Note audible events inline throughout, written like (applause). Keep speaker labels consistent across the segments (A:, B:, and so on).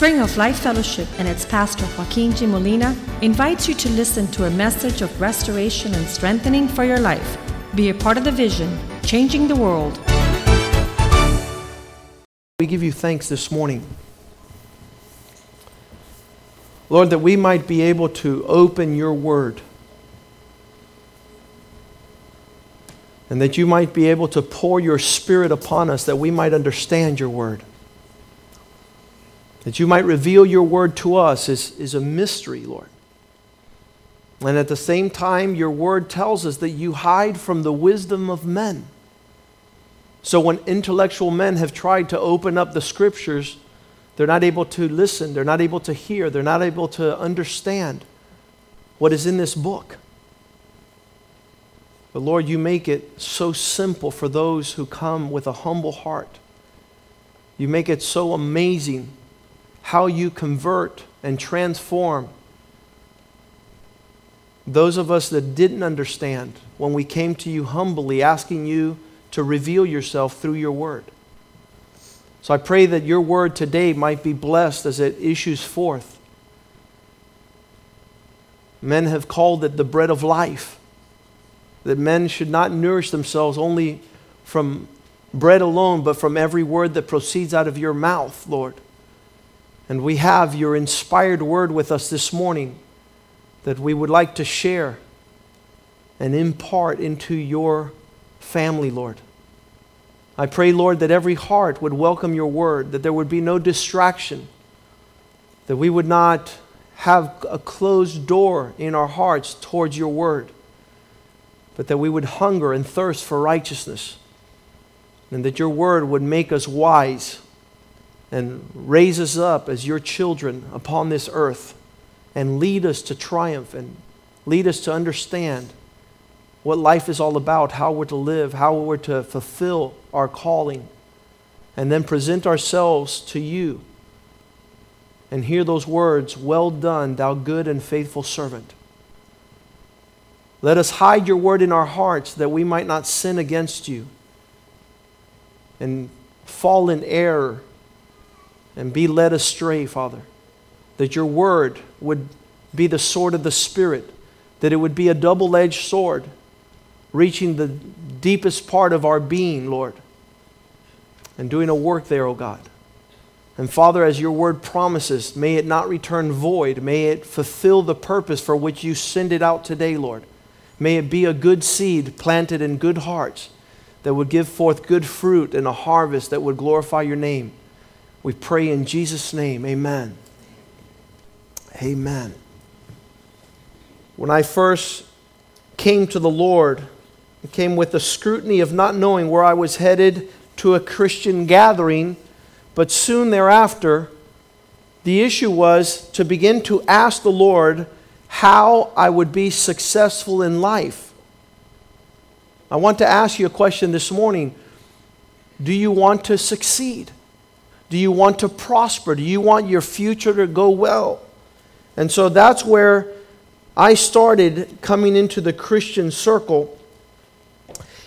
A: Spring of Life Fellowship and its pastor Joaquin G. Molina invites you to listen to a message of restoration and strengthening for your life. Be a part of the vision, changing the world.
B: We give you thanks this morning. Lord, that we might be able to open your word. And that you might be able to pour your spirit upon us that we might understand your word. That you might reveal your word to us is, is a mystery, Lord. And at the same time, your word tells us that you hide from the wisdom of men. So when intellectual men have tried to open up the scriptures, they're not able to listen, they're not able to hear, they're not able to understand what is in this book. But Lord, you make it so simple for those who come with a humble heart. You make it so amazing how you convert and transform those of us that didn't understand when we came to you humbly, asking you to reveal yourself through your word. So I pray that your word today might be blessed as it issues forth. Men have called it the bread of life, that men should not nourish themselves only from bread alone, but from every word that proceeds out of your mouth, Lord. And we have your inspired word with us this morning that we would like to share and impart into your family, Lord. I pray, Lord, that every heart would welcome your word, that there would be no distraction, that we would not have a closed door in our hearts towards your word, but that we would hunger and thirst for righteousness, and that your word would make us wise and raise us up as your children upon this earth and lead us to triumph and lead us to understand what life is all about, how we're to live, how we're to fulfill our calling, and then present ourselves to you and hear those words Well done, thou good and faithful servant. Let us hide your word in our hearts that we might not sin against you and fall in error and be led astray, Father. That your word would be the sword of the Spirit, that it would be a double edged sword, reaching the deepest part of our being, Lord, and doing a work there, O God. And Father, as your word promises, may it not return void. May it fulfill the purpose for which you send it out today, Lord. May it be a good seed planted in good hearts that would give forth good fruit and a harvest that would glorify your name. We pray in Jesus' name. Amen. Amen. When I first came to the Lord, I came with the scrutiny of not knowing where I was headed to a Christian gathering, but soon thereafter, the issue was to begin to ask the Lord how I would be successful in life. I want to ask you a question this morning Do you want to succeed? Do you want to prosper? Do you want your future to go well? And so that's where I started coming into the Christian circle.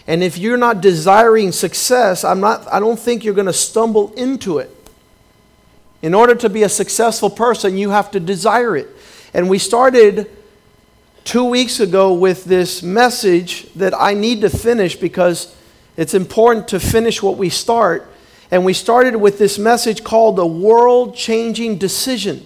B: And if you're not desiring success, I'm not, I don't think you're going to stumble into it. In order to be a successful person, you have to desire it. And we started two weeks ago with this message that I need to finish because it's important to finish what we start. And we started with this message called the world changing decision.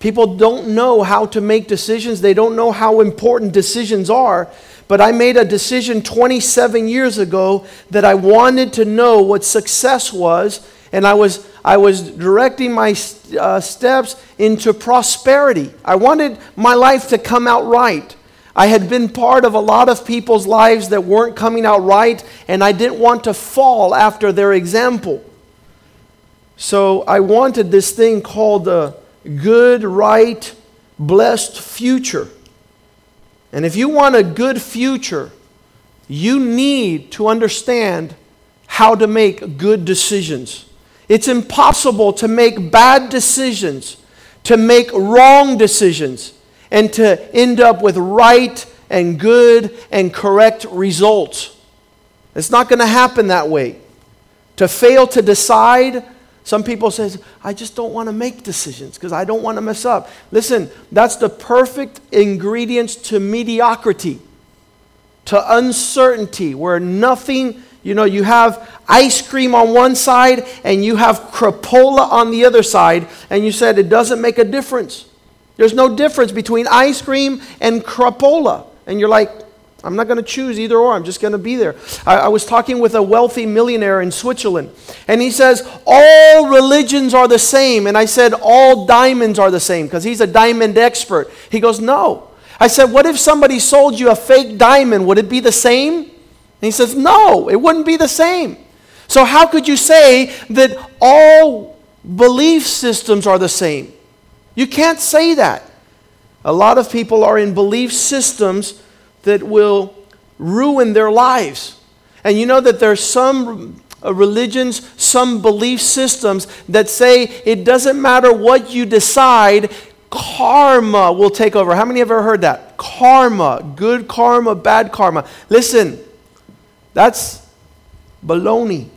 B: People don't know how to make decisions, they don't know how important decisions are. But I made a decision 27 years ago that I wanted to know what success was, and I was, I was directing my uh, steps into prosperity. I wanted my life to come out right. I had been part of a lot of people's lives that weren't coming out right, and I didn't want to fall after their example. So I wanted this thing called a good, right, blessed future. And if you want a good future, you need to understand how to make good decisions. It's impossible to make bad decisions, to make wrong decisions and to end up with right and good and correct results. It's not going to happen that way. To fail to decide Some people say, I just don't want to make decisions because I don't want to mess up. Listen, that's the perfect ingredients to mediocrity, to uncertainty, where nothing, you know, you have ice cream on one side and you have crapola on the other side, and you said it doesn't make a difference. There's no difference between ice cream and crapola. And you're like, I'm not going to choose either or. I'm just going to be there. I, I, was talking with a wealthy millionaire in Switzerland, and he says, All religions are the same. And I said, All diamonds are the same, because he's a diamond expert. He goes, No. I said, What if somebody sold you a fake diamond? Would it be the same? And he says, No, it wouldn't be the same. So, how could you say that all belief systems are the same? You can't say that. A lot of people are in belief systems that will ruin their lives. And you know that there are some uh, religions, some belief systems that say it doesn't matter what you decide, karma will take over. How many have ever heard that? Karma, good karma, bad karma. Listen, that's baloney.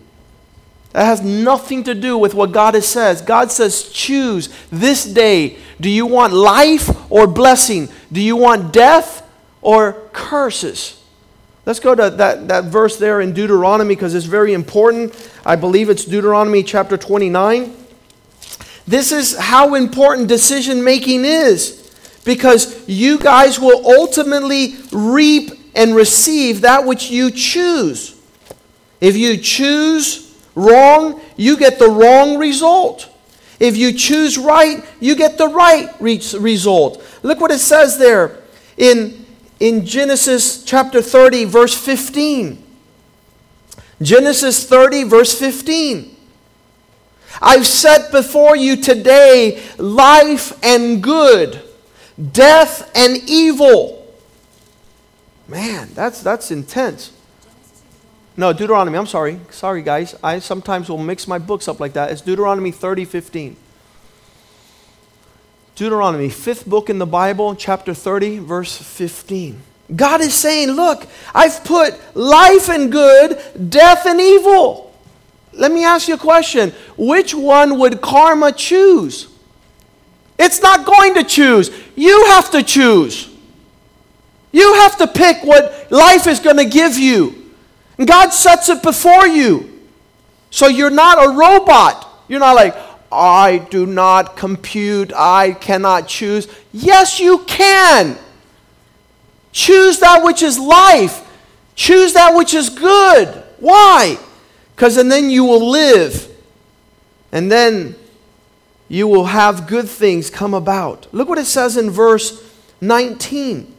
B: That has nothing to do with what God says. God says, choose this day. Do you want life or blessing? Do you want death or curses. Let's go to that, that verse there in Deuteronomy because it's very important. I believe it's Deuteronomy chapter 29. This is how important decision making is because you guys will ultimately reap and receive that which you choose. If you choose wrong, you get the wrong result. If you choose right, you get the right result. Look what it says there in in Genesis chapter 30, verse 15. Genesis 30, verse 15. I've set before you today life and good, death and evil. Man, that's, that's intense. No, Deuteronomy, I'm sorry. Sorry, guys. I sometimes will mix my books up like that. It's Deuteronomy 30, 15. Deuteronomy, fifth book in the Bible, chapter 30, verse 15. God is saying, Look, I've put life and good, death and evil. Let me ask you a question. Which one would karma choose? It's not going to choose. You have to choose. You have to pick what life is going to give you. And God sets it before you. So you're not a robot. You're not like, I do not compute, I cannot choose. Yes, you can. Choose that which is life, choose that which is good. Why? Because and then you will live, and then you will have good things come about. Look what it says in verse 19.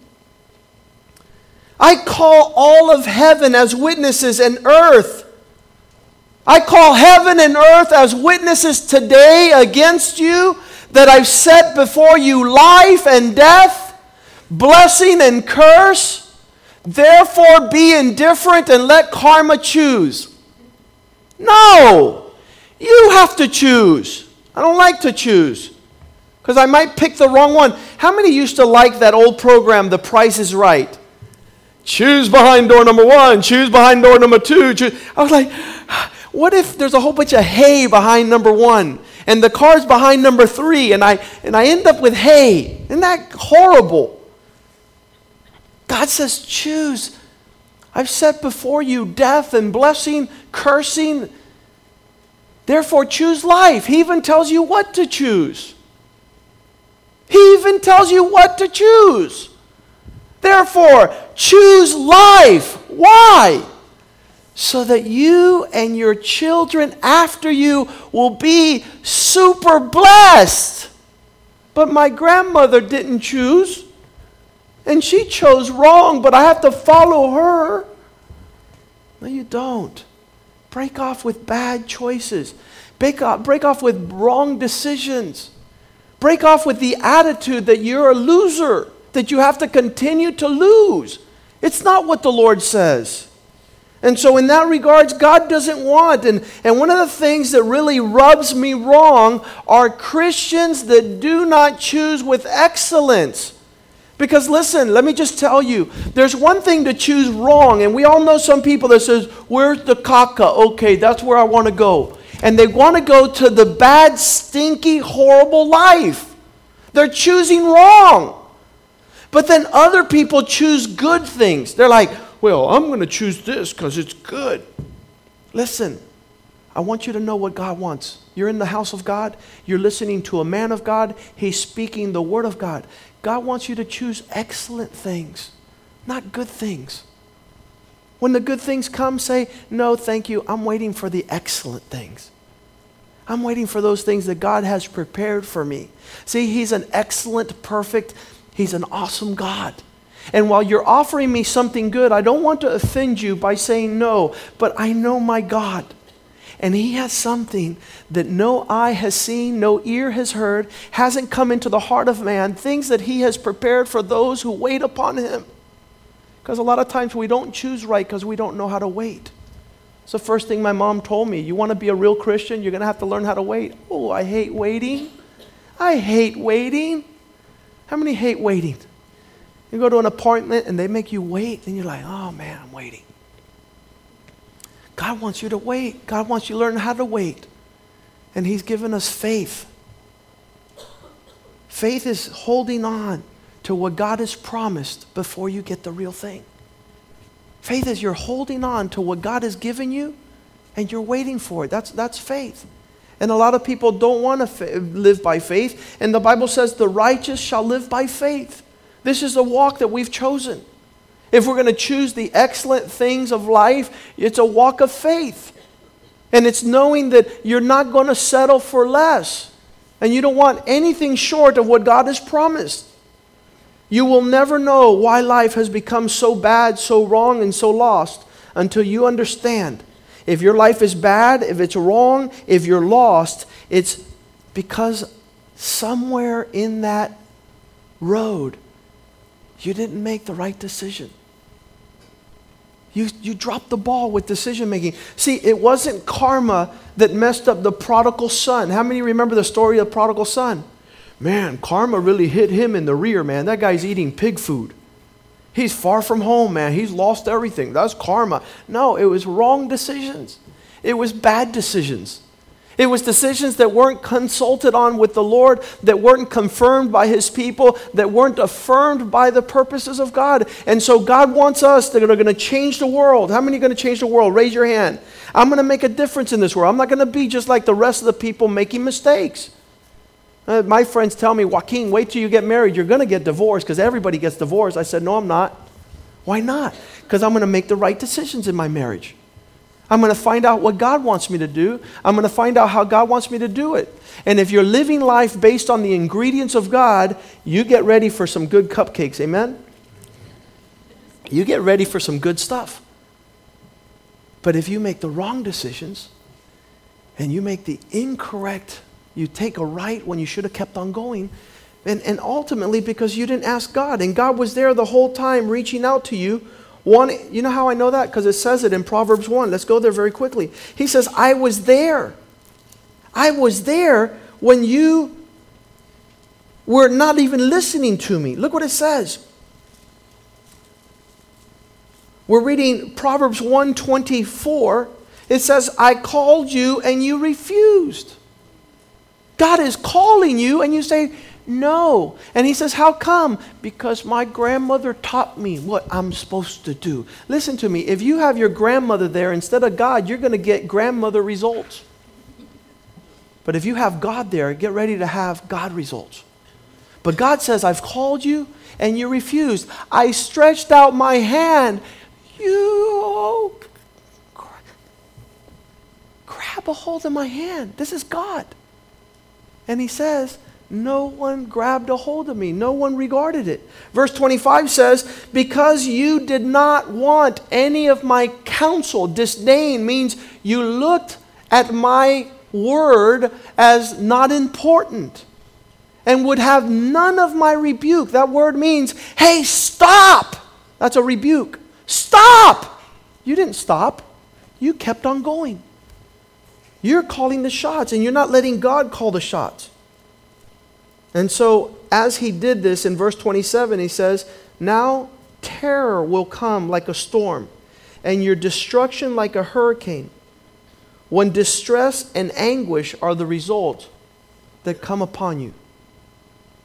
B: I call all of heaven as witnesses and earth I call heaven and earth as witnesses today against you that I've set before you life and death, blessing and curse. Therefore, be indifferent and let karma choose. No, you have to choose. I don't like to choose because I might pick the wrong one. How many used to like that old program, The Price is Right? Choose behind door number one, choose behind door number two. Choose. I was like, (sighs) what if there's a whole bunch of hay behind number one and the car's behind number three and I, and I end up with hay? Isn't that horrible? God says, choose. I've set before you death and blessing, cursing. Therefore, choose life. He even tells you what to choose. He even tells you what to choose. Therefore, choose life. Why? so that you and your children after you will be super blessed. But my grandmother didn't choose, and she chose wrong, but I have to follow her. No, you don't. Break off with bad choices, break off, break off with wrong decisions, break off with the attitude that you're a loser, that you have to continue to lose. It's not what the Lord says. And so, in that regards, God doesn't want. And, and one of the things that really rubs me wrong are Christians that do not choose with excellence. Because listen, let me just tell you, there's one thing to choose wrong, and we all know some people that says, "Where's the caca?" Okay, that's where I want to go. and they want to go to the bad, stinky, horrible life. They're choosing wrong. But then other people choose good things. They're like, well, I'm going to choose this because it's good. Listen, I want you to know what God wants. You're in the house of God, you're listening to a man of God, he's speaking the word of God. God wants you to choose excellent things, not good things. When the good things come, say, No, thank you. I'm waiting for the excellent things. I'm waiting for those things that God has prepared for me. See, He's an excellent, perfect, He's an awesome God. And while you're offering me something good, I don't want to offend you by saying no, but I know my God. And He has something that no eye has seen, no ear has heard, hasn't come into the heart of man, things that He has prepared for those who wait upon Him. Because a lot of times we don't choose right because we don't know how to wait. It's the first thing my mom told me. You want to be a real Christian, you're going to have to learn how to wait. Oh, I hate waiting. I hate waiting. How many hate waiting? You go to an appointment and they make you wait, and you're like, oh man, I'm waiting. God wants you to wait. God wants you to learn how to wait. And He's given us faith. Faith is holding on to what God has promised before you get the real thing. Faith is you're holding on to what God has given you and you're waiting for it. That's, that's faith. And a lot of people don't want to fa- live by faith. And the Bible says, the righteous shall live by faith. This is the walk that we've chosen. If we're going to choose the excellent things of life, it's a walk of faith. And it's knowing that you're not going to settle for less. And you don't want anything short of what God has promised. You will never know why life has become so bad, so wrong, and so lost until you understand. If your life is bad, if it's wrong, if you're lost, it's because somewhere in that road you didn't make the right decision. You, you dropped the ball with decision making. See, it wasn't karma that messed up the prodigal son. How many remember the story of the prodigal son? Man, karma really hit him in the rear, man. That guy's eating pig food. He's far from home, man. He's lost everything. That's karma. No, it was wrong decisions. It was bad decisions. It was decisions that weren't consulted on with the Lord, that weren't confirmed by His people, that weren't affirmed by the purposes of God. And so God wants us that are going to change the world. How many are going to change the world? Raise your hand. I'm going to make a difference in this world. I'm not going to be just like the rest of the people making mistakes. Uh, my friends tell me, Joaquin, wait till you get married. You're going to get divorced because everybody gets divorced. I said, No, I'm not. Why not? Because I'm going to make the right decisions in my marriage. I'm going to find out what God wants me to do. I'm going to find out how God wants me to do it. And if you're living life based on the ingredients of God, you get ready for some good cupcakes. Amen? You get ready for some good stuff. But if you make the wrong decisions and you make the incorrect you take a right when you should have kept on going. And, and ultimately, because you didn't ask God, and God was there the whole time reaching out to you. One, you know how I know that? Because it says it in Proverbs 1. Let's go there very quickly. He says, I was there. I was there when you were not even listening to me. Look what it says. We're reading Proverbs 124. It says, I called you and you refused. God is calling you, and you say, No. And He says, How come? Because my grandmother taught me what I'm supposed to do. Listen to me. If you have your grandmother there instead of God, you're going to get grandmother results. But if you have God there, get ready to have God results. But God says, I've called you and you refused. I stretched out my hand. You oh, grab a hold of my hand. This is God. And he says, No one grabbed a hold of me. No one regarded it. Verse 25 says, Because you did not want any of my counsel, disdain means you looked at my word as not important and would have none of my rebuke. That word means, Hey, stop! That's a rebuke. Stop! You didn't stop, you kept on going. You're calling the shots and you're not letting God call the shots. And so, as he did this in verse 27, he says, Now terror will come like a storm, and your destruction like a hurricane. when distress and anguish are the result that come upon you.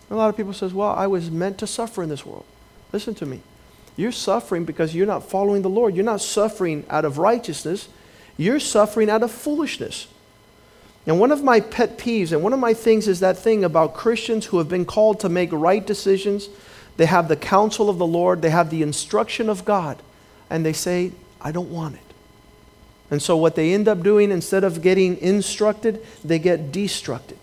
B: A lot of people says, "Well, I was meant to suffer in this world." Listen to me. You're suffering because you're not following the Lord. You're not suffering out of righteousness. You're suffering out of foolishness. And one of my pet peeves, and one of my things is that thing about Christians who have been called to make right decisions. They have the counsel of the Lord, they have the instruction of God, and they say, I don't want it. And so, what they end up doing, instead of getting instructed, they get destructed.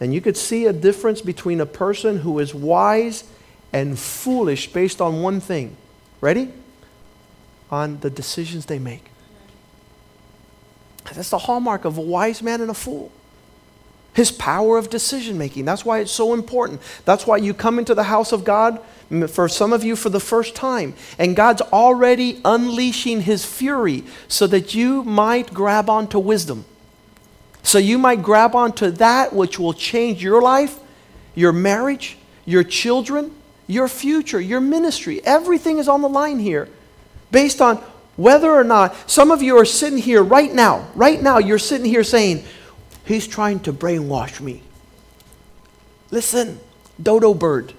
B: And you could see a difference between a person who is wise and foolish based on one thing. Ready? On the decisions they make. That's the hallmark of a wise man and a fool. His power of decision making. That's why it's so important. That's why you come into the house of God, for some of you, for the first time. And God's already unleashing His fury so that you might grab onto wisdom. So you might grab onto that which will change your life, your marriage, your children, your future, your ministry. Everything is on the line here based on whether or not some of you are sitting here right now, right now, you're sitting here saying, He's trying to brainwash me. Listen, dodo bird,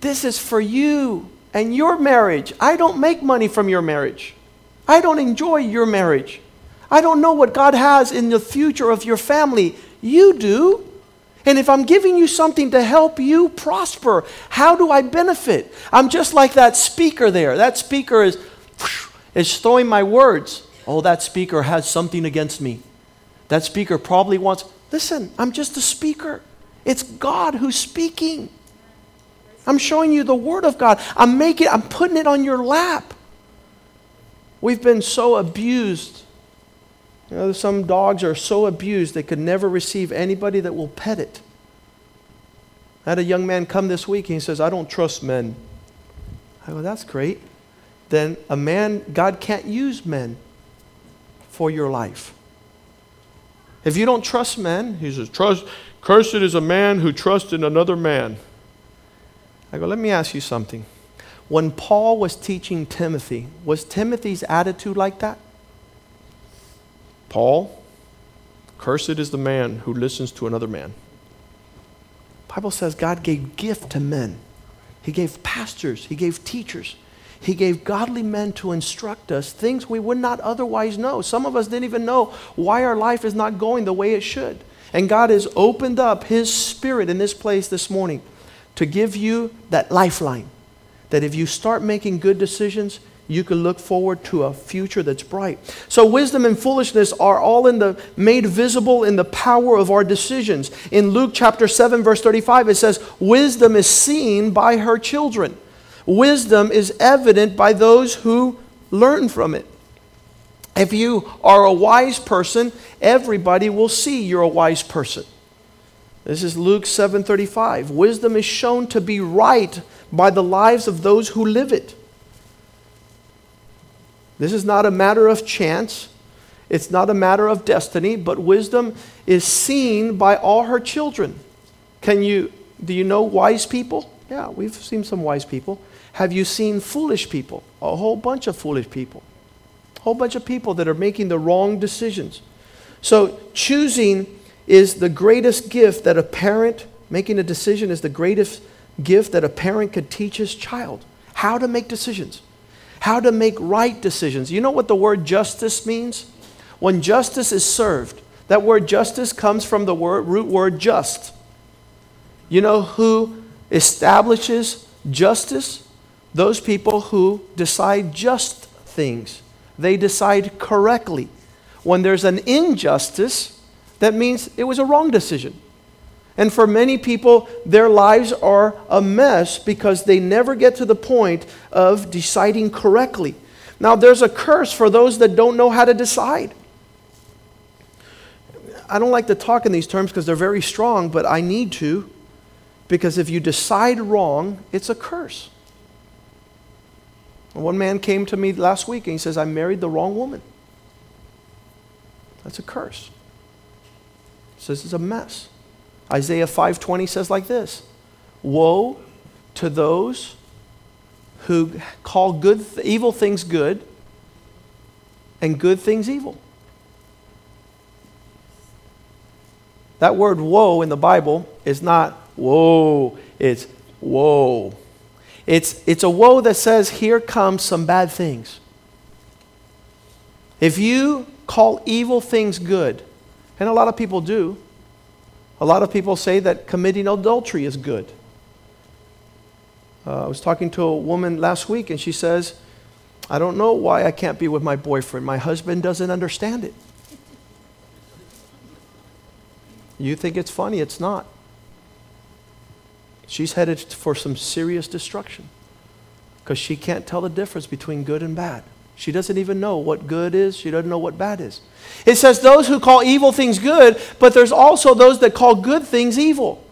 B: this is for you and your marriage. I don't make money from your marriage, I don't enjoy your marriage. I don't know what God has in the future of your family. You do. And if I'm giving you something to help you prosper, how do I benefit? I'm just like that speaker there. That speaker is, is throwing my words. Oh, that speaker has something against me. That speaker probably wants, listen, I'm just a speaker. It's God who's speaking. I'm showing you the Word of God. I'm making, I'm putting it on your lap. We've been so abused you know, some dogs are so abused they could never receive anybody that will pet it. I had a young man come this week and he says, I don't trust men. I go, that's great. Then a man, God can't use men for your life. If you don't trust men, he says, trust, cursed is a man who trusts in another man. I go, let me ask you something. When Paul was teaching Timothy, was Timothy's attitude like that? Paul, cursed is the man who listens to another man. Bible says God gave gift to men. He gave pastors, he gave teachers. He gave godly men to instruct us things we would not otherwise know. Some of us didn't even know why our life is not going the way it should. And God has opened up His Spirit in this place this morning to give you that lifeline. That if you start making good decisions, you can look forward to a future that's bright. So wisdom and foolishness are all in the made visible in the power of our decisions. In Luke chapter 7 verse 35 it says wisdom is seen by her children. Wisdom is evident by those who learn from it. If you are a wise person, everybody will see you're a wise person. This is Luke 7:35. Wisdom is shown to be right by the lives of those who live it. This is not a matter of chance. It's not a matter of destiny, but wisdom is seen by all her children. Can you do you know wise people? Yeah, we've seen some wise people. Have you seen foolish people? A whole bunch of foolish people. A whole bunch of people that are making the wrong decisions. So choosing is the greatest gift that a parent making a decision is the greatest gift that a parent could teach his child. How to make decisions how to make right decisions. You know what the word justice means? When justice is served, that word justice comes from the word, root word just. You know who establishes justice? Those people who decide just things. They decide correctly. When there's an injustice, that means it was a wrong decision. And for many people, their lives are a mess because they never get to the point of deciding correctly. Now, there's a curse for those that don't know how to decide. I don't like to talk in these terms because they're very strong, but I need to because if you decide wrong, it's a curse. One man came to me last week and he says, I married the wrong woman. That's a curse. He says it's a mess. Isaiah 5:20 says like this: Woe to those who call good evil things good and good things evil. That word woe in the Bible is not woe, it's woe. It's, it's a woe that says, here comes some bad things. If you call evil things good, and a lot of people do, a lot of people say that committing adultery is good. Uh, I was talking to a woman last week, and she says, I don't know why I can't be with my boyfriend. My husband doesn't understand it. You think it's funny, it's not. She's headed for some serious destruction because she can't tell the difference between good and bad. She doesn't even know what good is, she doesn't know what bad is. It says those who call evil things good, but there's also those that call good things evil.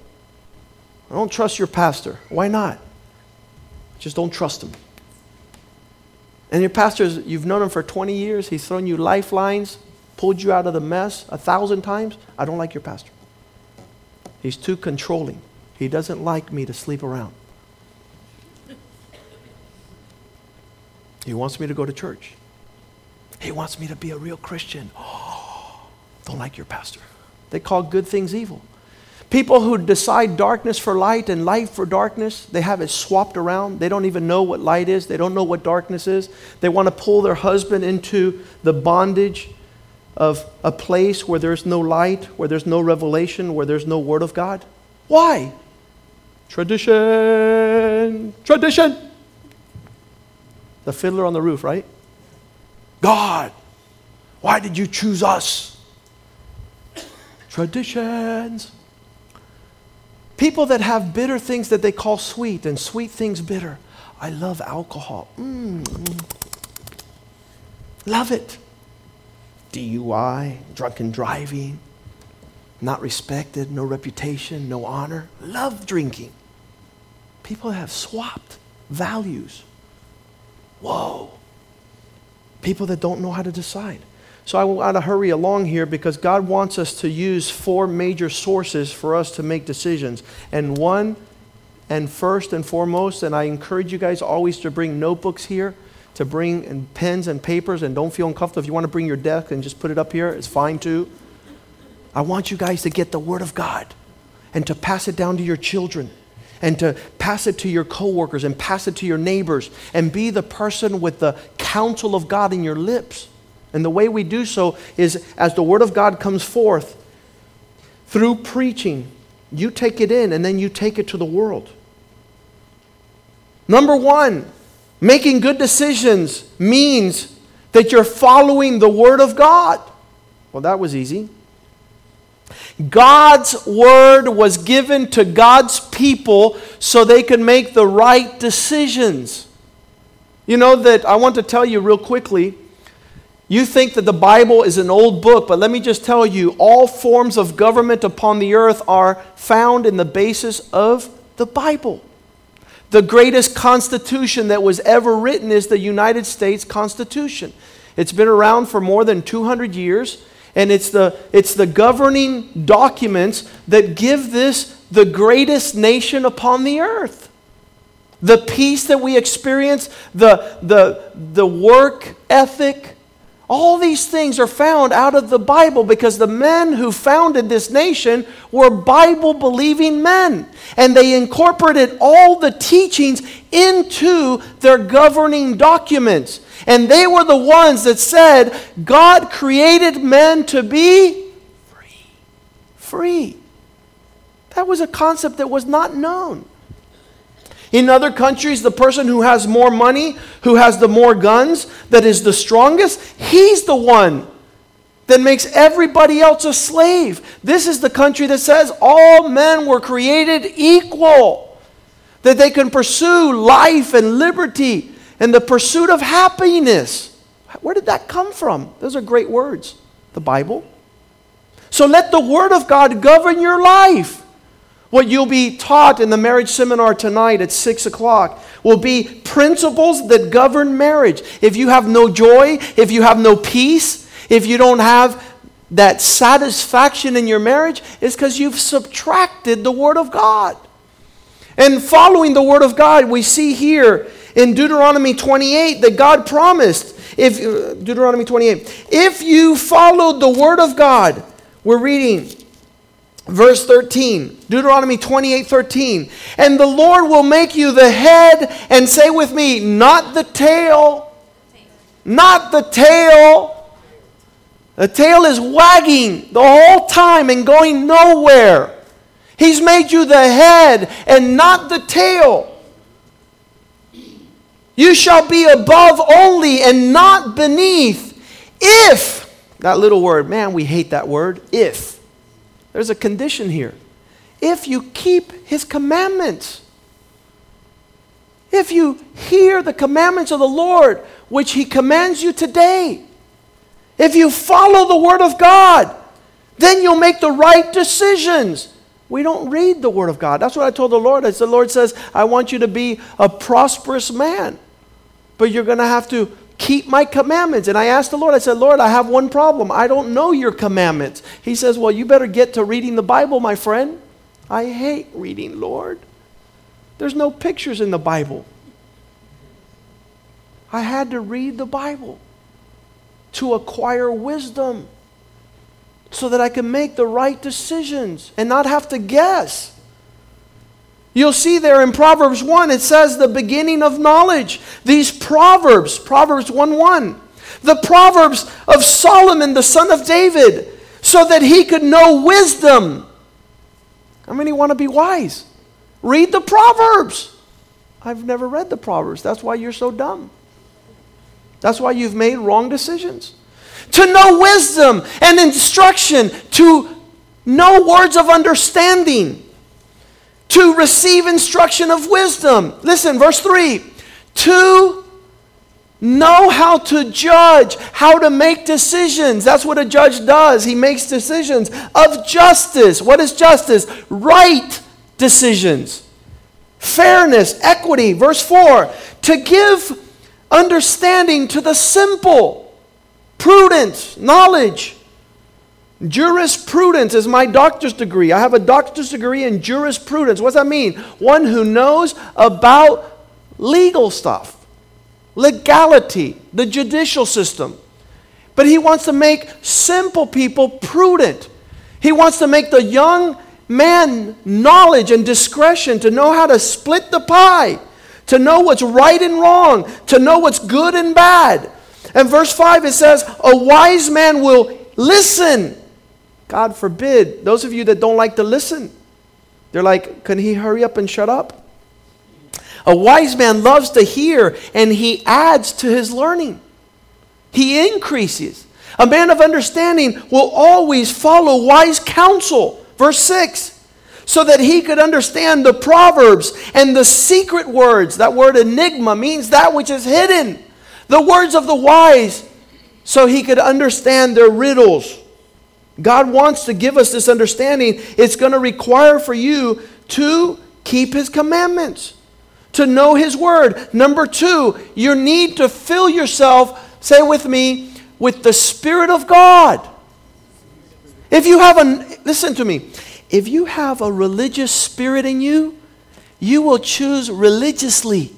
B: I don't trust your pastor. Why not? Just don't trust him. And your pastor, you've known him for 20 years, he's thrown you lifelines, pulled you out of the mess a thousand times. I don't like your pastor. He's too controlling. He doesn't like me to sleep around. He wants me to go to church. He wants me to be a real Christian. Oh, (gasps) don't like your pastor. They call good things evil. People who decide darkness for light and light for darkness, they have it swapped around. They don't even know what light is, they don't know what darkness is. They want to pull their husband into the bondage of a place where there's no light, where there's no revelation, where there's no word of God? Why? Tradition. Tradition. The fiddler on the roof, right? God, why did you choose us? Traditions. People that have bitter things that they call sweet and sweet things bitter. I love alcohol. Mm. Love it. DUI, drunken driving, not respected, no reputation, no honor. Love drinking. People have swapped values. Whoa. People that don't know how to decide. So I want to hurry along here because God wants us to use four major sources for us to make decisions. And one, and first and foremost, and I encourage you guys always to bring notebooks here to bring and pens and papers and don't feel uncomfortable. If you want to bring your desk and just put it up here, it's fine too. I want you guys to get the Word of God and to pass it down to your children and to pass it to your coworkers and pass it to your neighbors and be the person with the counsel of God in your lips. And the way we do so is as the Word of God comes forth through preaching, you take it in and then you take it to the world. Number one, Making good decisions means that you're following the Word of God. Well, that was easy. God's Word was given to God's people so they could make the right decisions. You know that I want to tell you real quickly. You think that the Bible is an old book, but let me just tell you all forms of government upon the earth are found in the basis of the Bible. The greatest constitution that was ever written is the United States Constitution. It's been around for more than 200 years, and it's the, it's the governing documents that give this the greatest nation upon the earth. The peace that we experience, the, the, the work ethic, all these things are found out of the Bible because the men who founded this nation were Bible believing men. And they incorporated all the teachings into their governing documents. And they were the ones that said God created men to be free. Free. That was a concept that was not known. In other countries, the person who has more money, who has the more guns, that is the strongest, he's the one that makes everybody else a slave. This is the country that says all men were created equal, that they can pursue life and liberty and the pursuit of happiness. Where did that come from? Those are great words. The Bible. So let the Word of God govern your life. What you'll be taught in the marriage seminar tonight at 6 o'clock will be principles that govern marriage. If you have no joy, if you have no peace, if you don't have that satisfaction in your marriage, it's because you've subtracted the Word of God. And following the Word of God, we see here in Deuteronomy 28 that God promised if uh, Deuteronomy 28, if you followed the word of God, we're reading verse 13, Deuteronomy 28 13, and the Lord will make you the head, and say with me, not the tail, not the tail. The tail is wagging the whole time and going nowhere. He's made you the head and not the tail. You shall be above only and not beneath. If, that little word, man, we hate that word, if. There's a condition here. If you keep his commandments, if you hear the commandments of the Lord, which he commands you today, if you follow the word of God, then you'll make the right decisions. We don't read the word of God. That's what I told the Lord. As the Lord says, I want you to be a prosperous man but you're going to have to keep my commandments. And I asked the Lord, I said, Lord, I have one problem. I don't know your commandments. He says, Well, you better get to reading the Bible, my friend. I hate reading, Lord. There's no pictures in the Bible. I had to read the Bible to acquire wisdom so that I can make the right decisions and not have to guess. You'll see there in Proverbs 1, it says the beginning of knowledge. These Proverbs, Proverbs 1 1, the Proverbs of Solomon, the son of David, so that he could know wisdom. How many want to be wise? Read the Proverbs. I've never read the Proverbs. That's why you're so dumb. That's why you've made wrong decisions. To know wisdom and instruction, to know words of understanding to receive instruction of wisdom. Listen, verse 3 to know how to judge, how to make decisions. That's what a judge does. He makes decisions of justice. What is justice? Right decisions, fairness, equity. Verse 4 to give understanding to the simple, prudence, knowledge. Jurisprudence is my doctor's degree. I have a doctor's degree in jurisprudence. What does that mean? One who knows about legal stuff, legality, the judicial system. But he wants to make simple people prudent. He wants to make the young man knowledge and discretion to know how to split the pie, to know what's right and wrong, to know what's good and bad. And verse 5 it says, A wise man will listen God forbid, those of you that don't like to listen, they're like, can he hurry up and shut up? A wise man loves to hear and he adds to his learning. He increases. A man of understanding will always follow wise counsel. Verse 6 so that he could understand the proverbs and the secret words. That word enigma means that which is hidden. The words of the wise, so he could understand their riddles. God wants to give us this understanding. It's going to require for you to keep His commandments, to know His word. Number two, you need to fill yourself, say with me, with the Spirit of God. If you have a, listen to me, if you have a religious spirit in you, you will choose religiously.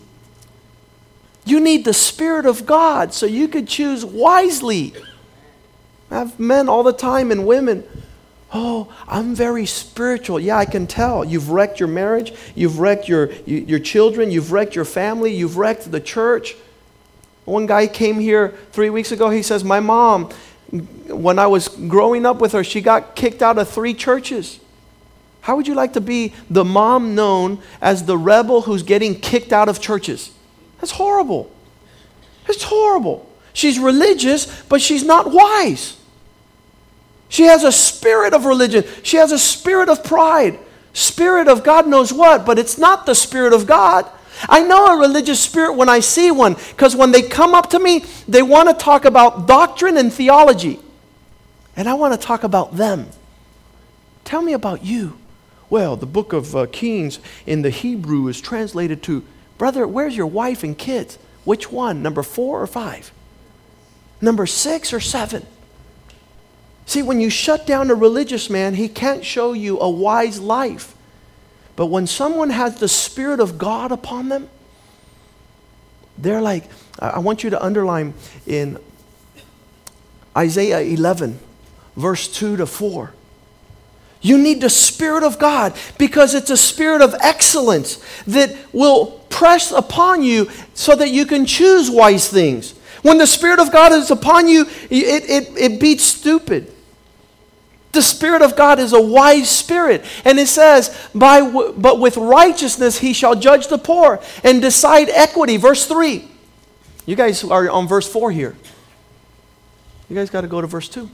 B: You need the Spirit of God so you could choose wisely. I have men all the time and women. Oh, I'm very spiritual. Yeah, I can tell. You've wrecked your marriage. You've wrecked your, your children. You've wrecked your family. You've wrecked the church. One guy came here three weeks ago. He says, My mom, when I was growing up with her, she got kicked out of three churches. How would you like to be the mom known as the rebel who's getting kicked out of churches? That's horrible. It's horrible. She's religious, but she's not wise. She has a spirit of religion. She has a spirit of pride. Spirit of God knows what, but it's not the Spirit of God. I know a religious spirit when I see one because when they come up to me, they want to talk about doctrine and theology. And I want to talk about them. Tell me about you. Well, the book of uh, Kings in the Hebrew is translated to, Brother, where's your wife and kids? Which one? Number four or five? Number six or seven? See, when you shut down a religious man, he can't show you a wise life. But when someone has the Spirit of God upon them, They're like, I want you to underline in Isaiah 11, verse 2 to 4. You need the Spirit of God because it's a spirit of excellence that will press upon you so that you can choose wise things. When the Spirit of God is upon you, it, it, it beats stupid. The Spirit of God is a wise spirit. And it says, By, But with righteousness he shall judge the poor and decide equity. Verse 3. You guys are on verse 4 here. You guys got to go to verse 2.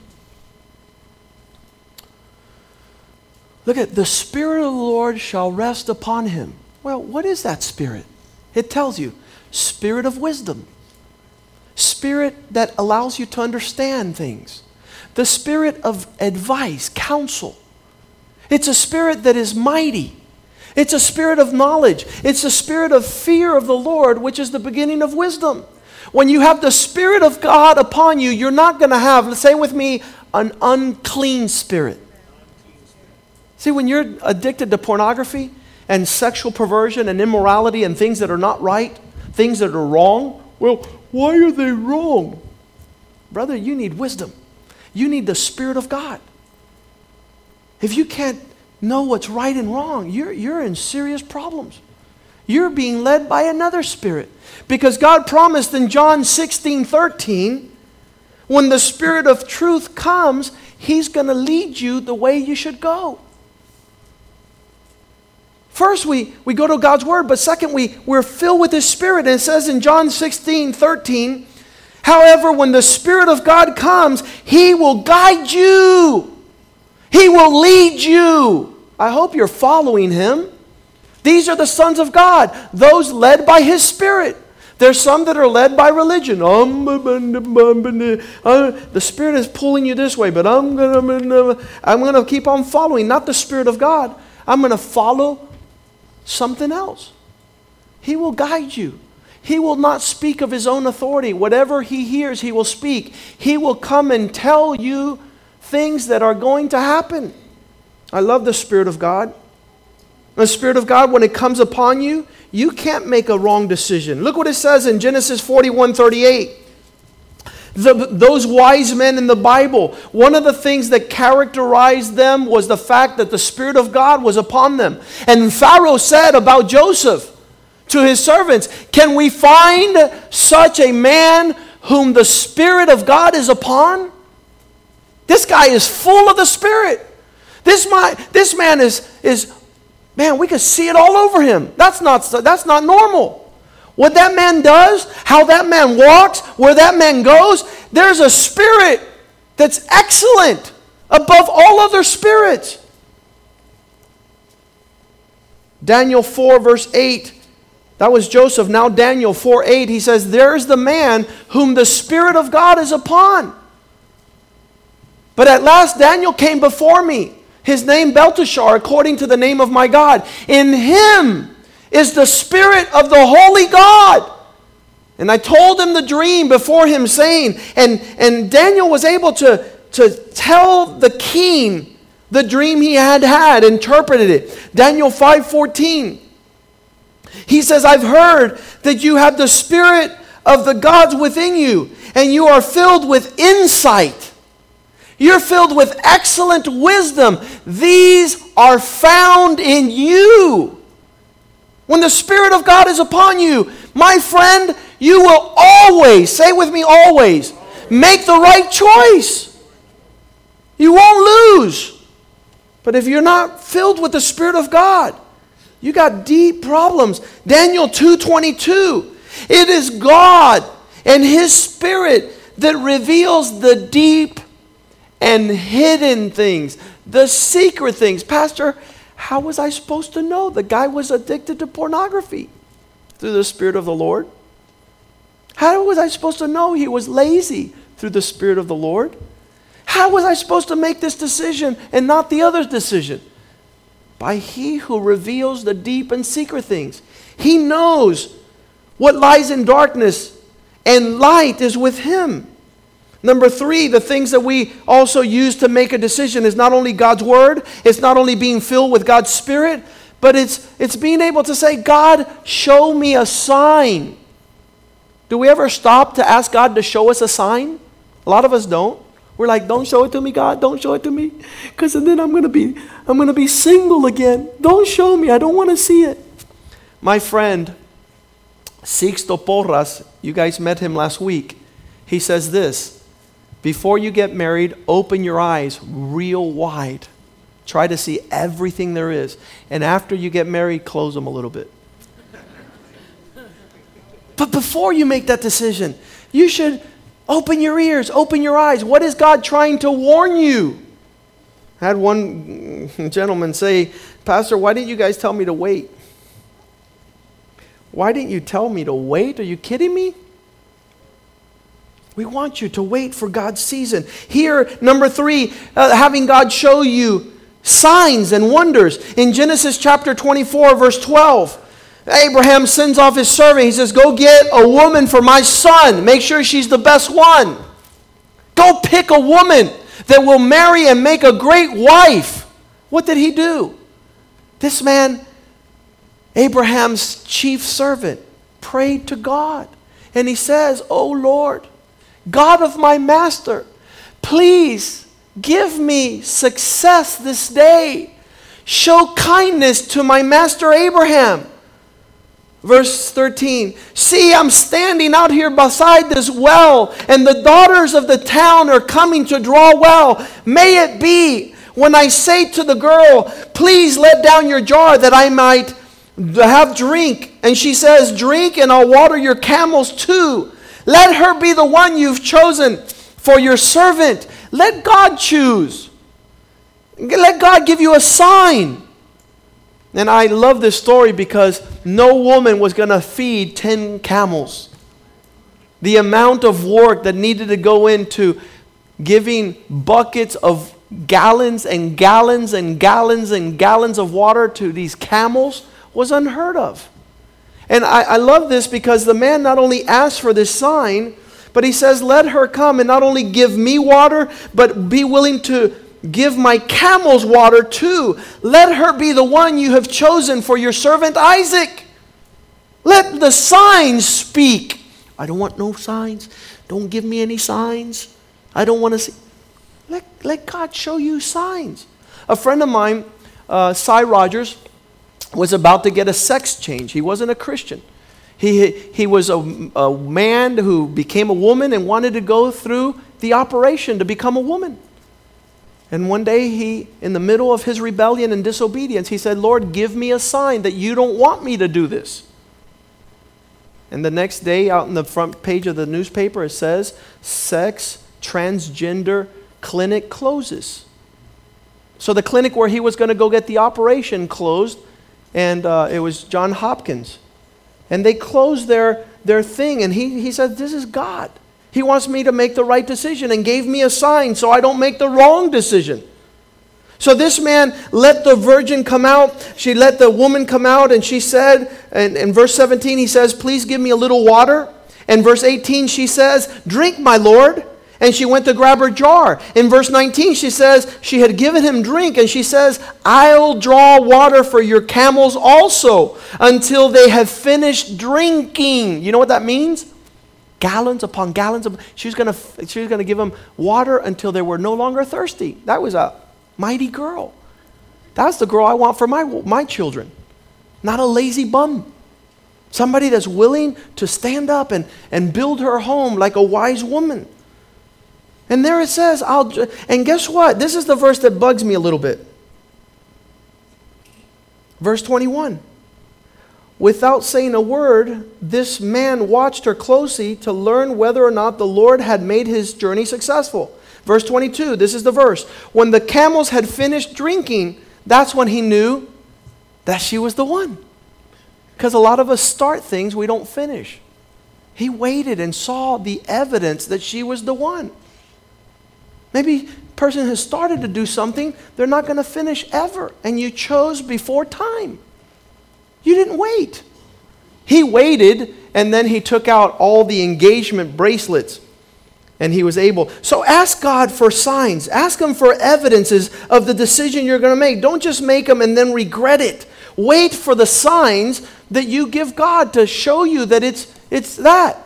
B: Look at the Spirit of the Lord shall rest upon him. Well, what is that Spirit? It tells you Spirit of wisdom, Spirit that allows you to understand things, the Spirit of advice, counsel. It's a Spirit that is mighty. It's a spirit of knowledge. It's a spirit of fear of the Lord, which is the beginning of wisdom. When you have the Spirit of God upon you, you're not going to have, let's say with me, an unclean spirit. See, when you're addicted to pornography and sexual perversion and immorality and things that are not right, things that are wrong, well, why are they wrong? Brother, you need wisdom. You need the Spirit of God. If you can't know what's right and wrong, you're, you're in serious problems. You're being led by another spirit. Because God promised in John 16 13, when the Spirit of truth comes, He's going to lead you the way you should go. First, we, we go to God's Word, but second, we, we're filled with His Spirit. And it says in John 16 13, however, when the Spirit of God comes, He will guide you, He will lead you. I hope you're following Him. These are the sons of God, those led by His Spirit. There's some that are led by religion. Um, uh, the Spirit is pulling you this way, but I'm going I'm to keep on following, not the Spirit of God. I'm going to follow something else. He will guide you. He will not speak of his own authority. Whatever he hears, he will speak. He will come and tell you things that are going to happen. I love the Spirit of God. The Spirit of God, when it comes upon you, you can't make a wrong decision. Look what it says in Genesis 41 38. The, those wise men in the Bible, one of the things that characterized them was the fact that the Spirit of God was upon them. And Pharaoh said about Joseph to his servants, Can we find such a man whom the Spirit of God is upon? This guy is full of the Spirit. This, my, this man is, is, man, we can see it all over him. That's not, that's not normal. What that man does, how that man walks, where that man goes, there's a spirit that's excellent above all other spirits. Daniel 4, verse 8. That was Joseph. Now, Daniel 4 8, he says, There's the man whom the Spirit of God is upon. But at last, Daniel came before me. His name Belteshazzar, according to the name of my God. In him is the Spirit of the Holy God. And I told him the dream before him, saying, and, and Daniel was able to, to tell the king the dream he had had, interpreted it. Daniel 5:14. He says, I've heard that you have the spirit of the gods within you, and you are filled with insight. You're filled with excellent wisdom. These are found in you. When the Spirit of God is upon you, my friend, you will always, say with me, always, make the right choice. You won't lose. But if you're not filled with the Spirit of God, you got deep problems. Daniel 2:22. It is God and his spirit that reveals the deep and hidden things, the secret things. Pastor, how was I supposed to know? The guy was addicted to pornography through the Spirit of the Lord. How was I supposed to know he was lazy through the Spirit of the Lord? How was I supposed to make this decision and not the other's decision? By he who reveals the deep and secret things. He knows what lies in darkness, and light is with him. Number three, the things that we also use to make a decision is not only God's word, it's not only being filled with God's spirit, but it's, it's being able to say, God, show me a sign. Do we ever stop to ask God to show us a sign? A lot of us don't. We're like, don't show it to me, God. Don't show it to me. Because then I'm going to be I'm going to be single again. Don't show me. I don't want to see it. My friend, Sixto Porras, you guys met him last week. He says this Before you get married, open your eyes real wide. Try to see everything there is. And after you get married, close them a little bit. (laughs) But before you make that decision, you should open your ears, open your eyes. What is God trying to warn you? I had one gentleman say, Pastor, why didn't you guys tell me to wait? Why didn't you tell me to wait? Are you kidding me? We want you to wait for God's season. Here, number three, uh, having God show you signs and wonders. In Genesis chapter 24, verse 12, Abraham sends off his servant. He says, Go get a woman for my son. Make sure she's the best one. Go pick a woman that will marry and make a great wife. What did he do? This man, Abraham's chief servant, prayed to God. And he says, Oh Lord, God of my master, please give me success this day. Show kindness to my master Abraham Verse 13 See, I'm standing out here beside this well, and the daughters of the town are coming to draw well. May it be when I say to the girl, Please let down your jar that I might have drink. And she says, Drink, and I'll water your camels too. Let her be the one you've chosen for your servant. Let God choose. Let God give you a sign. And I love this story because no woman was going to feed 10 camels. The amount of work that needed to go into giving buckets of gallons and gallons and gallons and gallons of water to these camels was unheard of. And I, I love this because the man not only asked for this sign, but he says, Let her come and not only give me water, but be willing to Give my camels water too. Let her be the one you have chosen for your servant Isaac. Let the signs speak. I don't want no signs. Don't give me any signs. I don't want to see. Let, let God show you signs. A friend of mine, uh, Cy Rogers, was about to get a sex change. He wasn't a Christian. He, he was a, a man who became a woman and wanted to go through the operation to become a woman. And one day, he, in the middle of his rebellion and disobedience, he said, Lord, give me a sign that you don't want me to do this. And the next day, out in the front page of the newspaper, it says, Sex transgender clinic closes. So the clinic where he was going to go get the operation closed, and uh, it was John Hopkins. And they closed their, their thing, and he, he said, This is God. He wants me to make the right decision and gave me a sign so I don't make the wrong decision. So this man let the virgin come out. She let the woman come out, and she said, and in verse 17, he says, Please give me a little water. And verse 18, she says, Drink, my Lord. And she went to grab her jar. In verse 19, she says, She had given him drink, and she says, I'll draw water for your camels also until they have finished drinking. You know what that means? Gallons upon gallons of she was going to she was going to give them water until they were no longer thirsty. That was a mighty girl. That's the girl i want for my my children. Not a lazy bum. Somebody that's willing to stand up and, and build her home like a wise woman. And there it says i'll and guess what? This is the verse that bugs me a little bit. Verse 21 Without saying a word, this man watched her closely to learn whether or not the Lord had made his journey successful. Verse 22, this is the verse. When the camels had finished drinking, that's when he knew that she was the one. Because a lot of us start things we don't finish. He waited and saw the evidence that she was the one. Maybe person has started to do something, they're not going to finish ever, and you chose before time. You didn't wait. He waited and then he took out all the engagement bracelets and he was able. So ask God for signs, ask Him for evidences of the decision you're going to make. Don't just make them and then regret it. Wait for the signs that you give God to show you that it's, it's that.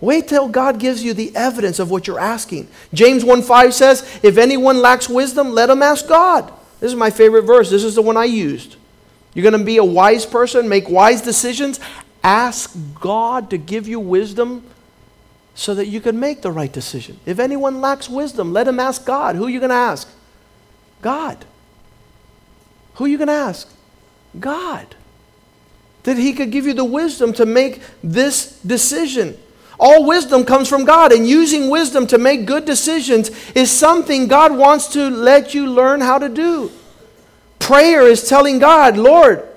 B: Wait till God gives you the evidence of what you're asking. James 1 5 says, If anyone lacks wisdom, let him ask God. This is my favorite verse. This is the one I used. You're going to be a wise person, make wise decisions. Ask God to give you wisdom so that you can make the right decision. If anyone lacks wisdom, let him ask God. Who are you going to ask? God. Who are you going to ask? God. That he could give you the wisdom to make this decision. All wisdom comes from God, and using wisdom to make good decisions is something God wants to let you learn how to do. Prayer is telling God, Lord,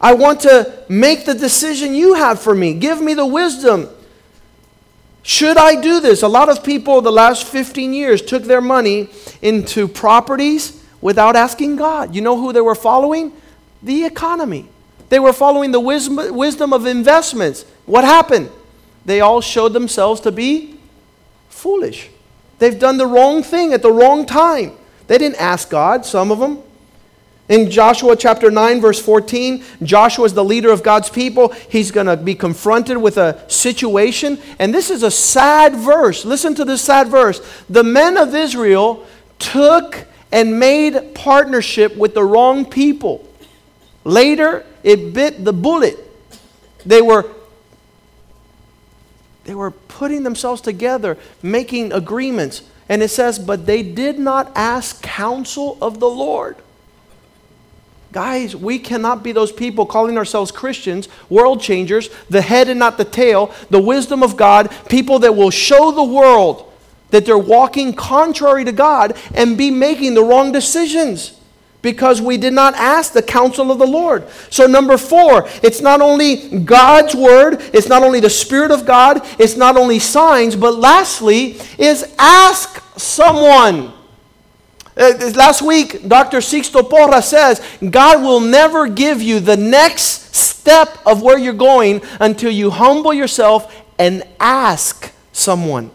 B: I want to make the decision you have for me. Give me the wisdom. Should I do this? A lot of people the last 15 years took their money into properties without asking God. You know who they were following? The economy. They were following the wisdom of investments. What happened? They all showed themselves to be foolish. They've done the wrong thing at the wrong time. They didn't ask God, some of them. In Joshua chapter 9, verse 14, Joshua is the leader of God's people. He's going to be confronted with a situation. And this is a sad verse. Listen to this sad verse. The men of Israel took and made partnership with the wrong people. Later, it bit the bullet. They were they were putting themselves together, making agreements. And it says, But they did not ask counsel of the Lord. Guys, we cannot be those people calling ourselves Christians, world changers, the head and not the tail, the wisdom of God, people that will show the world that they're walking contrary to God and be making the wrong decisions because we did not ask the counsel of the Lord. So, number four, it's not only God's word, it's not only the Spirit of God, it's not only signs, but lastly, is ask someone. Uh, last week, Dr. Sixto Porra says God will never give you the next step of where you're going until you humble yourself and ask someone.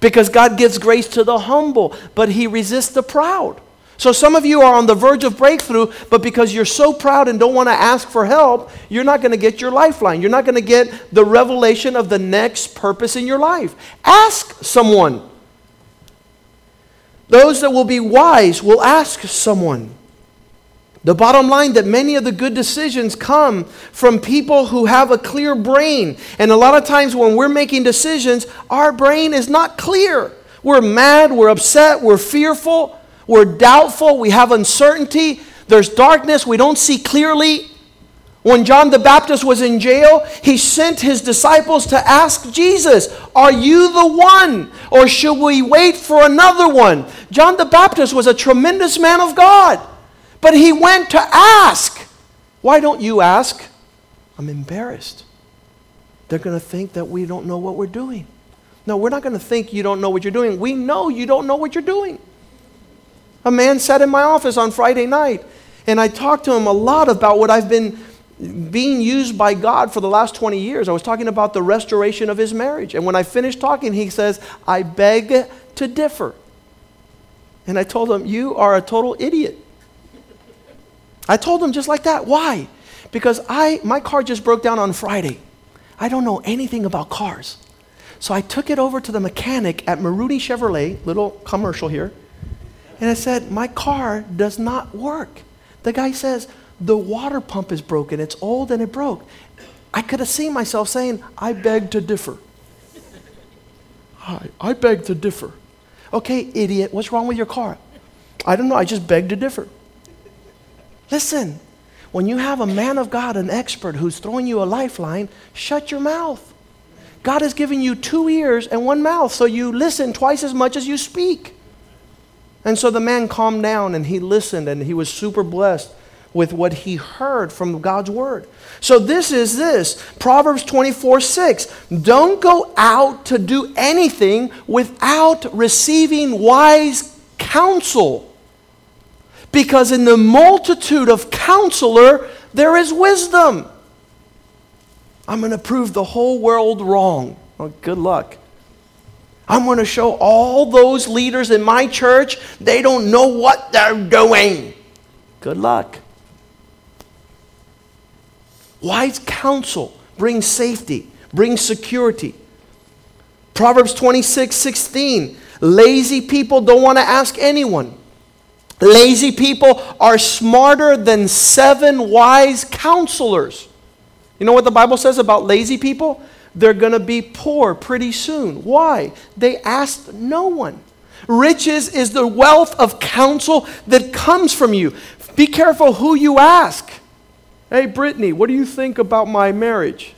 B: Because God gives grace to the humble, but He resists the proud. So some of you are on the verge of breakthrough, but because you're so proud and don't want to ask for help, you're not going to get your lifeline. You're not going to get the revelation of the next purpose in your life. Ask someone. Those that will be wise will ask someone. The bottom line that many of the good decisions come from people who have a clear brain. And a lot of times when we're making decisions, our brain is not clear. We're mad, we're upset, we're fearful, we're doubtful, we have uncertainty, there's darkness, we don't see clearly. When John the Baptist was in jail, he sent his disciples to ask Jesus, Are you the one? Or should we wait for another one? John the Baptist was a tremendous man of God, but he went to ask. Why don't you ask? I'm embarrassed. They're going to think that we don't know what we're doing. No, we're not going to think you don't know what you're doing. We know you don't know what you're doing. A man sat in my office on Friday night, and I talked to him a lot about what I've been being used by God for the last 20 years. I was talking about the restoration of his marriage. And when I finished talking, he says, I beg to differ. And I told him, You are a total idiot. I told him just like that. Why? Because I, my car just broke down on Friday. I don't know anything about cars. So I took it over to the mechanic at Maruti Chevrolet, little commercial here. And I said, My car does not work. The guy says, the water pump is broken. It's old and it broke. I could have seen myself saying, I beg to differ. I, I beg to differ. Okay, idiot, what's wrong with your car? I don't know, I just beg to differ. Listen, when you have a man of God, an expert who's throwing you a lifeline, shut your mouth. God has given you two ears and one mouth, so you listen twice as much as you speak. And so the man calmed down and he listened and he was super blessed with what he heard from God's word. So this is this Proverbs 24 6. Don't go out to do anything without receiving wise counsel. Because in the multitude of counselor, there is wisdom. I'm going to prove the whole world wrong. Well, good luck. I'm going to show all those leaders in my church they don't know what they're doing. Good luck. Wise counsel brings safety, brings security. Proverbs 26 16. Lazy people don't want to ask anyone. Lazy people are smarter than seven wise counselors. You know what the Bible says about lazy people? They're going to be poor pretty soon. Why? They asked no one. Riches is the wealth of counsel that comes from you. Be careful who you ask. Hey, Brittany, what do you think about my marriage?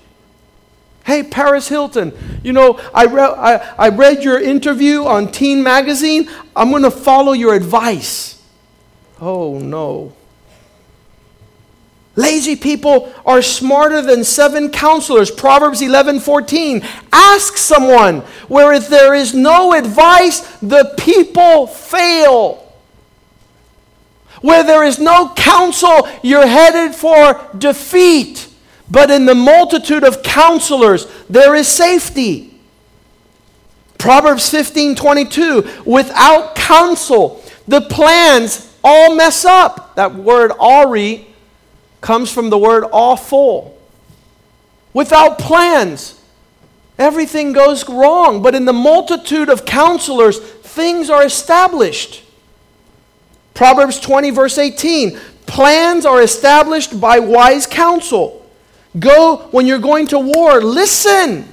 B: Hey, Paris Hilton, you know, I, re- I, I read your interview on Teen Magazine. I'm going to follow your advice. Oh, no. Lazy people are smarter than seven counselors. Proverbs 11 14. Ask someone where if there is no advice, the people fail. Where there is no counsel, you're headed for defeat. But in the multitude of counselors, there is safety. Proverbs 15 22. Without counsel, the plans all mess up. That word Ari comes from the word awful. Without plans, everything goes wrong. But in the multitude of counselors, things are established. Proverbs 20, verse 18 plans are established by wise counsel. Go when you're going to war, listen.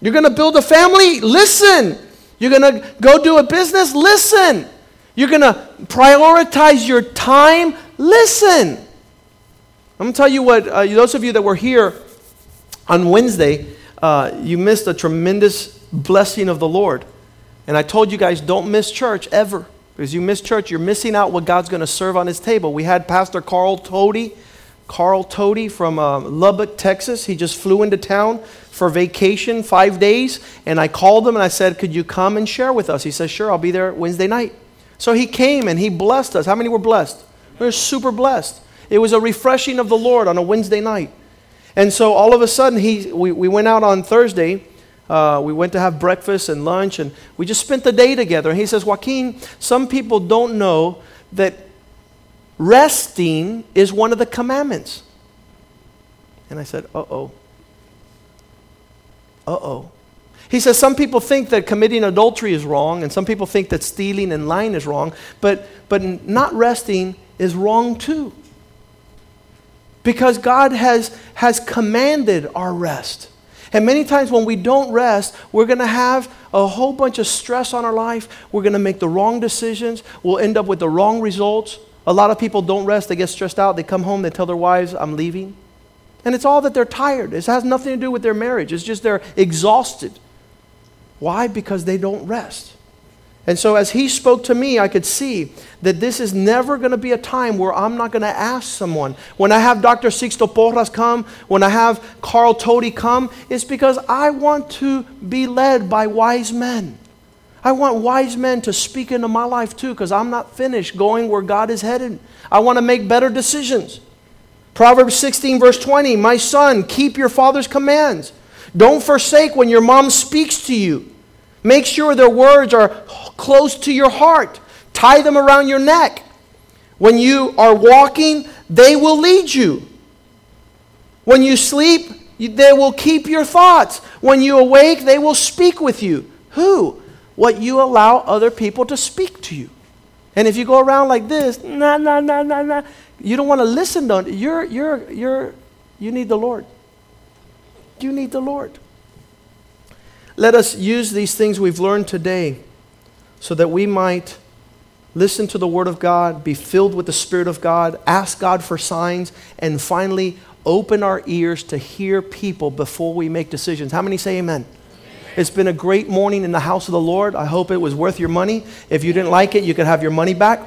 B: You're going to build a family, listen. You're going to go do a business, listen. You're going to prioritize your time, listen. I'm going to tell you what, uh, those of you that were here on Wednesday, uh, you missed a tremendous blessing of the Lord. And I told you guys, don't miss church ever. Because you miss church, you're missing out what God's going to serve on his table. We had Pastor Carl Toady, Carl Toady from uh, Lubbock, Texas. He just flew into town for vacation, five days. And I called him and I said, Could you come and share with us? He said, Sure, I'll be there Wednesday night. So he came and he blessed us. How many were blessed? We're super blessed. It was a refreshing of the Lord on a Wednesday night. And so all of a sudden, he, we, we went out on Thursday. Uh, we went to have breakfast and lunch, and we just spent the day together. And he says, Joaquin, some people don't know that resting is one of the commandments. And I said, uh oh. Uh oh. He says some people think that committing adultery is wrong, and some people think that stealing and lying is wrong, but, but not resting is wrong too because God has, has commanded our rest. And many times when we don't rest, we're going to have a whole bunch of stress on our life. We're going to make the wrong decisions. We'll end up with the wrong results. A lot of people don't rest. They get stressed out. They come home. They tell their wives, I'm leaving. And it's all that they're tired. It has nothing to do with their marriage. It's just they're exhausted. Why? Because they don't rest. And so, as he spoke to me, I could see that this is never going to be a time where I'm not going to ask someone. When I have Dr. Sixto Porras come, when I have Carl Toady come, it's because I want to be led by wise men. I want wise men to speak into my life too, because I'm not finished going where God is headed. I want to make better decisions. Proverbs 16, verse 20 My son, keep your father's commands. Don't forsake when your mom speaks to you. Make sure their words are close to your heart. Tie them around your neck. When you are walking, they will lead you. When you sleep, they will keep your thoughts. When you awake, they will speak with you. Who? What you allow other people to speak to you. And if you go around like this, nah, nah, nah, nah, nah, you don't want to listen to You're, you're, you're, you need the Lord. You need the Lord. Let us use these things we've learned today so that we might listen to the Word of God, be filled with the Spirit of God, ask God for signs, and finally open our ears to hear people before we make decisions. How many say amen? It's been a great morning in the house of the Lord. I hope it was worth your money. If you didn't like it, you could have your money back.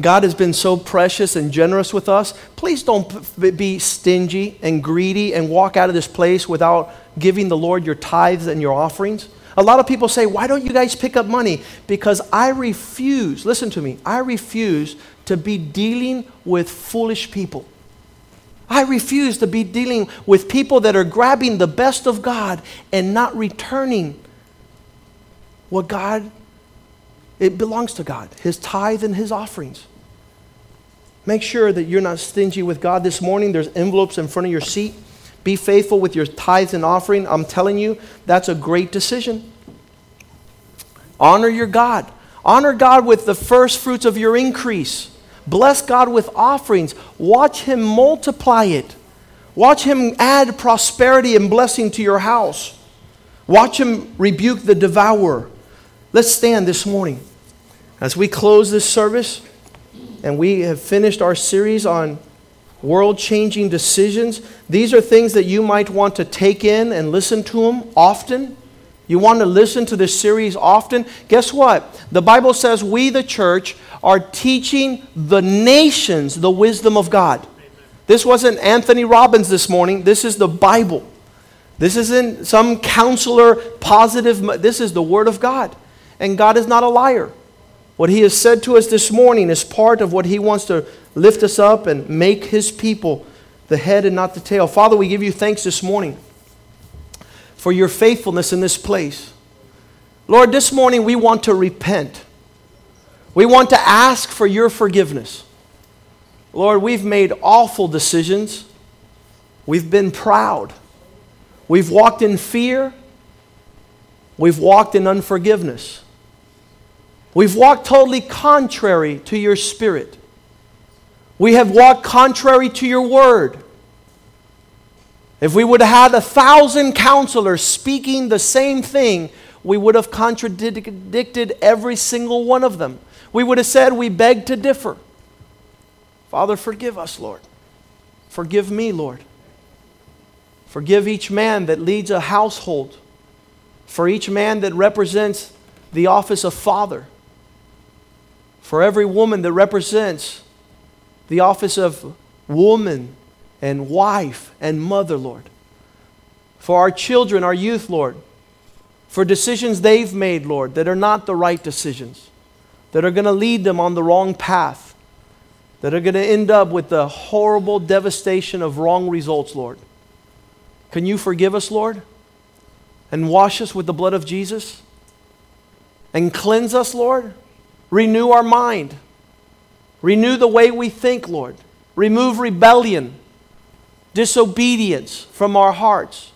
B: God has been so precious and generous with us. Please don't be stingy and greedy and walk out of this place without giving the Lord your tithes and your offerings. A lot of people say, Why don't you guys pick up money? Because I refuse, listen to me, I refuse to be dealing with foolish people. I refuse to be dealing with people that are grabbing the best of God and not returning what God, it belongs to God, His tithe and His offerings. Make sure that you're not stingy with God this morning. There's envelopes in front of your seat. Be faithful with your tithes and offering, I'm telling you, that's a great decision. Honor your God. Honor God with the first fruits of your increase. Bless God with offerings. Watch Him multiply it. Watch Him add prosperity and blessing to your house. Watch Him rebuke the devourer. Let's stand this morning as we close this service and we have finished our series on world changing decisions. These are things that you might want to take in and listen to them often. You want to listen to this series often? Guess what? The Bible says we, the church, are teaching the nations the wisdom of God. This wasn't Anthony Robbins this morning. This is the Bible. This isn't some counselor positive. This is the Word of God. And God is not a liar. What He has said to us this morning is part of what He wants to lift us up and make His people the head and not the tail. Father, we give you thanks this morning for your faithfulness in this place. Lord, this morning we want to repent. We want to ask for your forgiveness. Lord, we've made awful decisions. We've been proud. We've walked in fear. We've walked in unforgiveness. We've walked totally contrary to your spirit. We have walked contrary to your word. If we would have had a thousand counselors speaking the same thing, we would have contradicted every single one of them. We would have said, We beg to differ. Father, forgive us, Lord. Forgive me, Lord. Forgive each man that leads a household, for each man that represents the office of father, for every woman that represents the office of woman and wife and mother, Lord. For our children, our youth, Lord. For decisions they've made, Lord, that are not the right decisions, that are going to lead them on the wrong path, that are going to end up with the horrible devastation of wrong results, Lord. Can you forgive us, Lord? And wash us with the blood of Jesus? And cleanse us, Lord? Renew our mind. Renew the way we think, Lord. Remove rebellion disobedience from our hearts,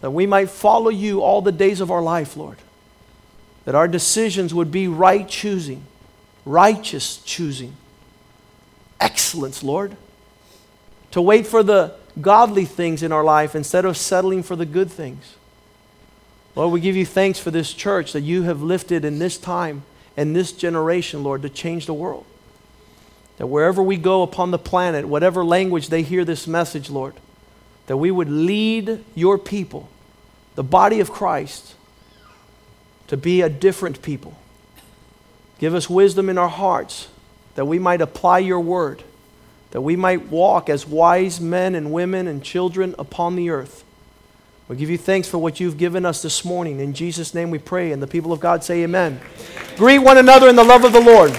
B: that we might follow you all the days of our life, Lord. That our decisions would be right choosing, righteous choosing, excellence, Lord. To wait for the godly things in our life instead of settling for the good things. Lord, we give you thanks for this church that you have lifted in this time and this generation, Lord, to change the world. That wherever we go upon the planet, whatever language they hear this message, Lord, that we would lead your people, the body of Christ, to be a different people. Give us wisdom in our hearts that we might apply your word, that we might walk as wise men and women and children upon the earth. We give you thanks for what you've given us this morning. In Jesus' name we pray. And the people of God say, Amen. Greet one another in the love of the Lord.